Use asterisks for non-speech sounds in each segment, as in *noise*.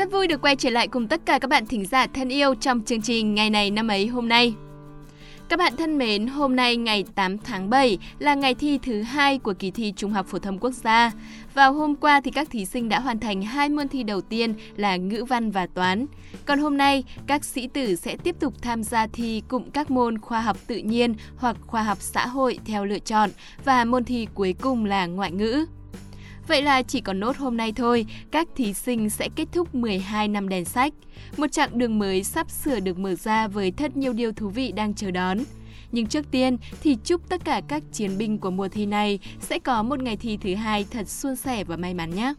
Rất vui được quay trở lại cùng tất cả các bạn thính giả thân yêu trong chương trình Ngày này năm ấy hôm nay. Các bạn thân mến, hôm nay ngày 8 tháng 7 là ngày thi thứ hai của kỳ thi Trung học phổ thông quốc gia. Vào hôm qua thì các thí sinh đã hoàn thành hai môn thi đầu tiên là ngữ văn và toán. Còn hôm nay, các sĩ tử sẽ tiếp tục tham gia thi cụm các môn khoa học tự nhiên hoặc khoa học xã hội theo lựa chọn và môn thi cuối cùng là ngoại ngữ. Vậy là chỉ còn nốt hôm nay thôi, các thí sinh sẽ kết thúc 12 năm đèn sách. Một chặng đường mới sắp sửa được mở ra với thật nhiều điều thú vị đang chờ đón. Nhưng trước tiên thì chúc tất cả các chiến binh của mùa thi này sẽ có một ngày thi thứ hai thật suôn sẻ và may mắn nhé.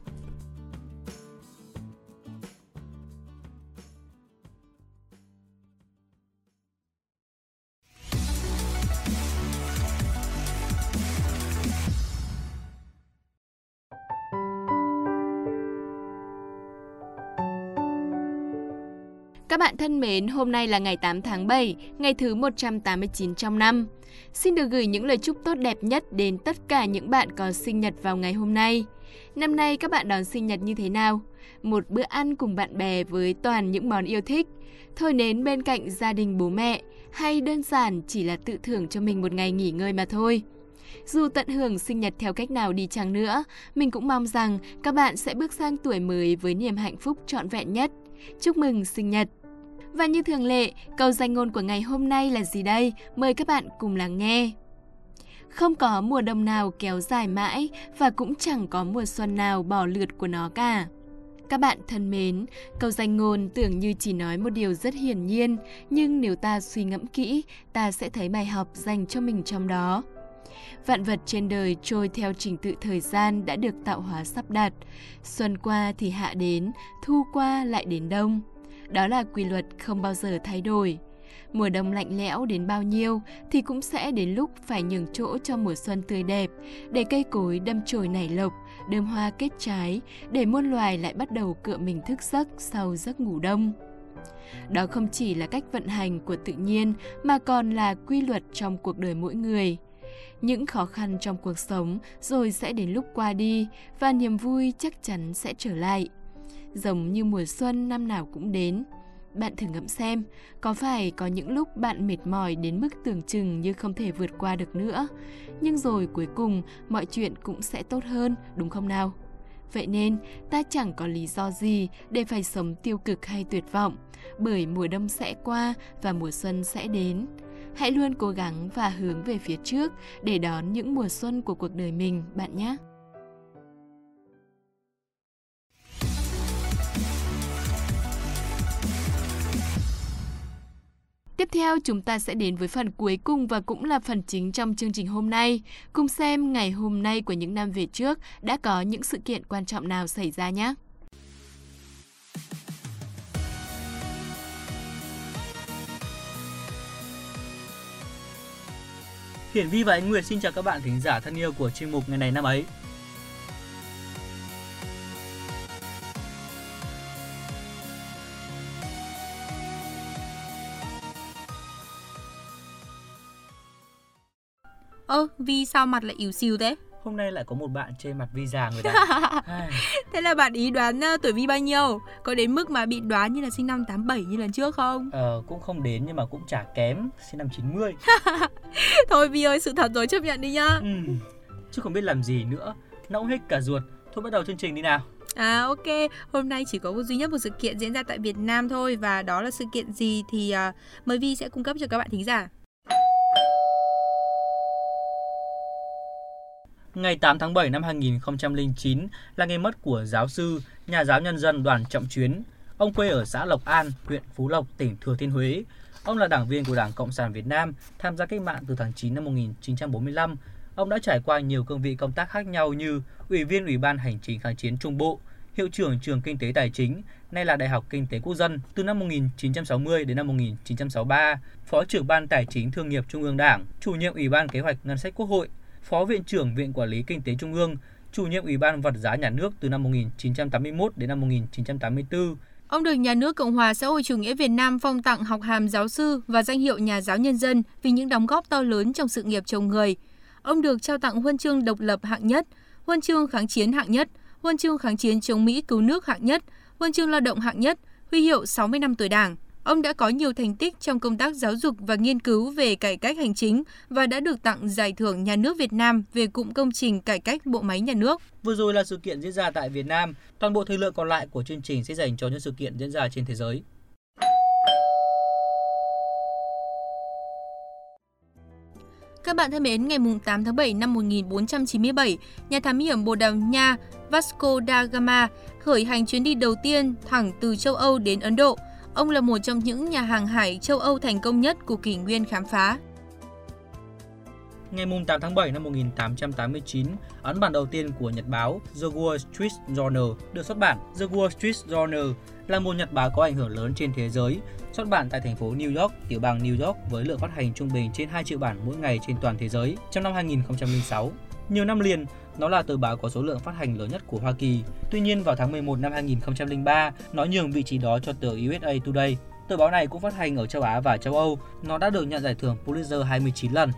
Các bạn thân mến, hôm nay là ngày 8 tháng 7, ngày thứ 189 trong năm. Xin được gửi những lời chúc tốt đẹp nhất đến tất cả những bạn có sinh nhật vào ngày hôm nay. Năm nay các bạn đón sinh nhật như thế nào? Một bữa ăn cùng bạn bè với toàn những món yêu thích, thôi nến bên cạnh gia đình bố mẹ, hay đơn giản chỉ là tự thưởng cho mình một ngày nghỉ ngơi mà thôi. Dù tận hưởng sinh nhật theo cách nào đi chăng nữa, mình cũng mong rằng các bạn sẽ bước sang tuổi mới với niềm hạnh phúc trọn vẹn nhất. Chúc mừng sinh nhật! Và như thường lệ, câu danh ngôn của ngày hôm nay là gì đây? Mời các bạn cùng lắng nghe. Không có mùa đông nào kéo dài mãi và cũng chẳng có mùa xuân nào bỏ lượt của nó cả. Các bạn thân mến, câu danh ngôn tưởng như chỉ nói một điều rất hiển nhiên, nhưng nếu ta suy ngẫm kỹ, ta sẽ thấy bài học dành cho mình trong đó. Vạn vật trên đời trôi theo trình tự thời gian đã được tạo hóa sắp đặt. Xuân qua thì hạ đến, thu qua lại đến đông. Đó là quy luật không bao giờ thay đổi. Mùa đông lạnh lẽo đến bao nhiêu thì cũng sẽ đến lúc phải nhường chỗ cho mùa xuân tươi đẹp, để cây cối đâm chồi nảy lộc, đơm hoa kết trái, để muôn loài lại bắt đầu cựa mình thức giấc sau giấc ngủ đông. Đó không chỉ là cách vận hành của tự nhiên mà còn là quy luật trong cuộc đời mỗi người. Những khó khăn trong cuộc sống rồi sẽ đến lúc qua đi và niềm vui chắc chắn sẽ trở lại giống như mùa xuân năm nào cũng đến. Bạn thử ngẫm xem, có phải có những lúc bạn mệt mỏi đến mức tưởng chừng như không thể vượt qua được nữa, nhưng rồi cuối cùng mọi chuyện cũng sẽ tốt hơn, đúng không nào? Vậy nên, ta chẳng có lý do gì để phải sống tiêu cực hay tuyệt vọng, bởi mùa đông sẽ qua và mùa xuân sẽ đến. Hãy luôn cố gắng và hướng về phía trước để đón những mùa xuân của cuộc đời mình, bạn nhé! Tiếp theo, chúng ta sẽ đến với phần cuối cùng và cũng là phần chính trong chương trình hôm nay. Cùng xem ngày hôm nay của những năm về trước đã có những sự kiện quan trọng nào xảy ra nhé. Hiển Vi và Anh Nguyệt xin chào các bạn thính giả thân yêu của chuyên mục ngày này năm ấy. Ơ, Vi sao mặt lại yếu xìu thế? Hôm nay lại có một bạn trên mặt Vi già người ta. *laughs* thế là bạn ý đoán uh, tuổi Vi bao nhiêu? Có đến mức mà bị đoán như là sinh năm 87 như lần trước không? Ờ, cũng không đến nhưng mà cũng chả kém, sinh năm 90. *laughs* Thôi Vi ơi, sự thật rồi chấp nhận đi nhá. Ừ, chứ không biết làm gì nữa. Nóng hết cả ruột. Thôi bắt đầu chương trình đi nào. À ok, hôm nay chỉ có một duy nhất một sự kiện diễn ra tại Việt Nam thôi và đó là sự kiện gì thì uh, mời Vi sẽ cung cấp cho các bạn thính giả. Ngày 8 tháng 7 năm 2009 là ngày mất của giáo sư, nhà giáo nhân dân Đoàn Trọng Chuyến. Ông quê ở xã Lộc An, huyện Phú Lộc, tỉnh Thừa Thiên Huế. Ông là đảng viên của Đảng Cộng sản Việt Nam, tham gia cách mạng từ tháng 9 năm 1945. Ông đã trải qua nhiều cương vị công tác khác nhau như Ủy viên Ủy ban Hành chính kháng chiến Trung Bộ, Hiệu trưởng trường Kinh tế Tài chính, nay là Đại học Kinh tế Quốc dân từ năm 1960 đến năm 1963, Phó trưởng Ban Tài chính Thương nghiệp Trung ương Đảng, Chủ nhiệm Ủy ban Kế hoạch Ngân sách Quốc hội, Phó Viện trưởng Viện Quản lý Kinh tế Trung ương, chủ nhiệm Ủy ban Vật giá Nhà nước từ năm 1981 đến năm 1984. Ông được Nhà nước Cộng hòa xã hội chủ nghĩa Việt Nam phong tặng học hàm giáo sư và danh hiệu nhà giáo nhân dân vì những đóng góp to lớn trong sự nghiệp chồng người. Ông được trao tặng huân chương độc lập hạng nhất, huân chương kháng chiến hạng nhất, huân chương kháng chiến chống Mỹ cứu nước hạng nhất, huân chương lao động hạng nhất, huy hiệu 60 năm tuổi Đảng. Ông đã có nhiều thành tích trong công tác giáo dục và nghiên cứu về cải cách hành chính và đã được tặng Giải thưởng Nhà nước Việt Nam về cụm công trình cải cách bộ máy nhà nước. Vừa rồi là sự kiện diễn ra tại Việt Nam, toàn bộ thời lượng còn lại của chương trình sẽ dành cho những sự kiện diễn ra trên thế giới. Các bạn thân mến, ngày 8 tháng 7 năm 1497, nhà thám hiểm Bồ Đào Nha Vasco da Gama khởi hành chuyến đi đầu tiên thẳng từ châu Âu đến Ấn Độ. Ông là một trong những nhà hàng hải châu Âu thành công nhất của kỷ nguyên khám phá. Ngày 8 tháng 7 năm 1889, ấn bản đầu tiên của nhật báo The Wall Street Journal được xuất bản. The Wall Street Journal là một nhật báo có ảnh hưởng lớn trên thế giới, xuất bản tại thành phố New York, tiểu bang New York với lượng phát hành trung bình trên 2 triệu bản mỗi ngày trên toàn thế giới trong năm 2006. Nhiều năm liền, nó là tờ báo có số lượng phát hành lớn nhất của Hoa Kỳ. Tuy nhiên vào tháng 11 năm 2003, nó nhường vị trí đó cho tờ USA Today. Tờ báo này cũng phát hành ở châu Á và châu Âu. Nó đã được nhận giải thưởng Pulitzer 29 lần.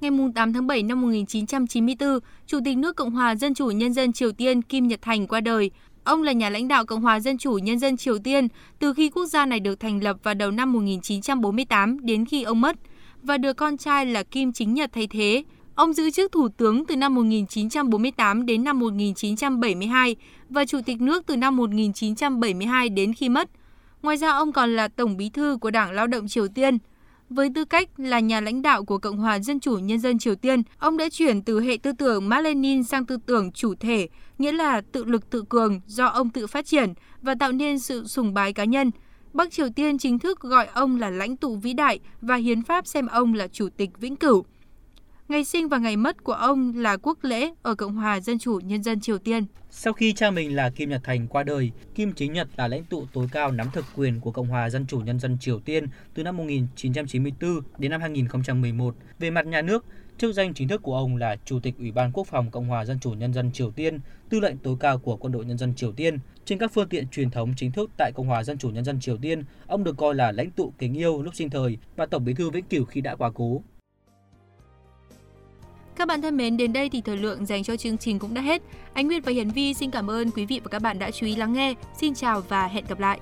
Ngày 8 tháng 7 năm 1994, Chủ tịch nước Cộng hòa Dân chủ Nhân dân Triều Tiên Kim Nhật Thành qua đời. Ông là nhà lãnh đạo Cộng hòa Dân chủ Nhân dân Triều Tiên từ khi quốc gia này được thành lập vào đầu năm 1948 đến khi ông mất, và được con trai là Kim Chính Nhật thay thế. Ông giữ chức thủ tướng từ năm 1948 đến năm 1972 và chủ tịch nước từ năm 1972 đến khi mất. Ngoài ra ông còn là tổng bí thư của Đảng Lao động Triều Tiên. Với tư cách là nhà lãnh đạo của Cộng hòa Dân chủ Nhân dân Triều Tiên, ông đã chuyển từ hệ tư tưởng Mác Lênin sang tư tưởng chủ thể, nghĩa là tự lực tự cường do ông tự phát triển và tạo nên sự sùng bái cá nhân. Bắc Triều Tiên chính thức gọi ông là lãnh tụ vĩ đại và hiến pháp xem ông là chủ tịch vĩnh cửu. Ngày sinh và ngày mất của ông là quốc lễ ở Cộng hòa Dân chủ Nhân dân Triều Tiên. Sau khi cha mình là Kim Nhật Thành qua đời, Kim Chính Nhật là lãnh tụ tối cao nắm thực quyền của Cộng hòa Dân chủ Nhân dân Triều Tiên từ năm 1994 đến năm 2011. Về mặt nhà nước, chức danh chính thức của ông là Chủ tịch Ủy ban Quốc phòng Cộng hòa Dân chủ Nhân dân Triều Tiên, tư lệnh tối cao của Quân đội Nhân dân Triều Tiên. Trên các phương tiện truyền thống chính thức tại Cộng hòa Dân chủ Nhân dân Triều Tiên, ông được coi là lãnh tụ kính yêu lúc sinh thời và tổng bí thư vĩnh cửu khi đã quá cố. Các bạn thân mến, đến đây thì thời lượng dành cho chương trình cũng đã hết. Anh Nguyệt và Hiển Vi xin cảm ơn quý vị và các bạn đã chú ý lắng nghe. Xin chào và hẹn gặp lại.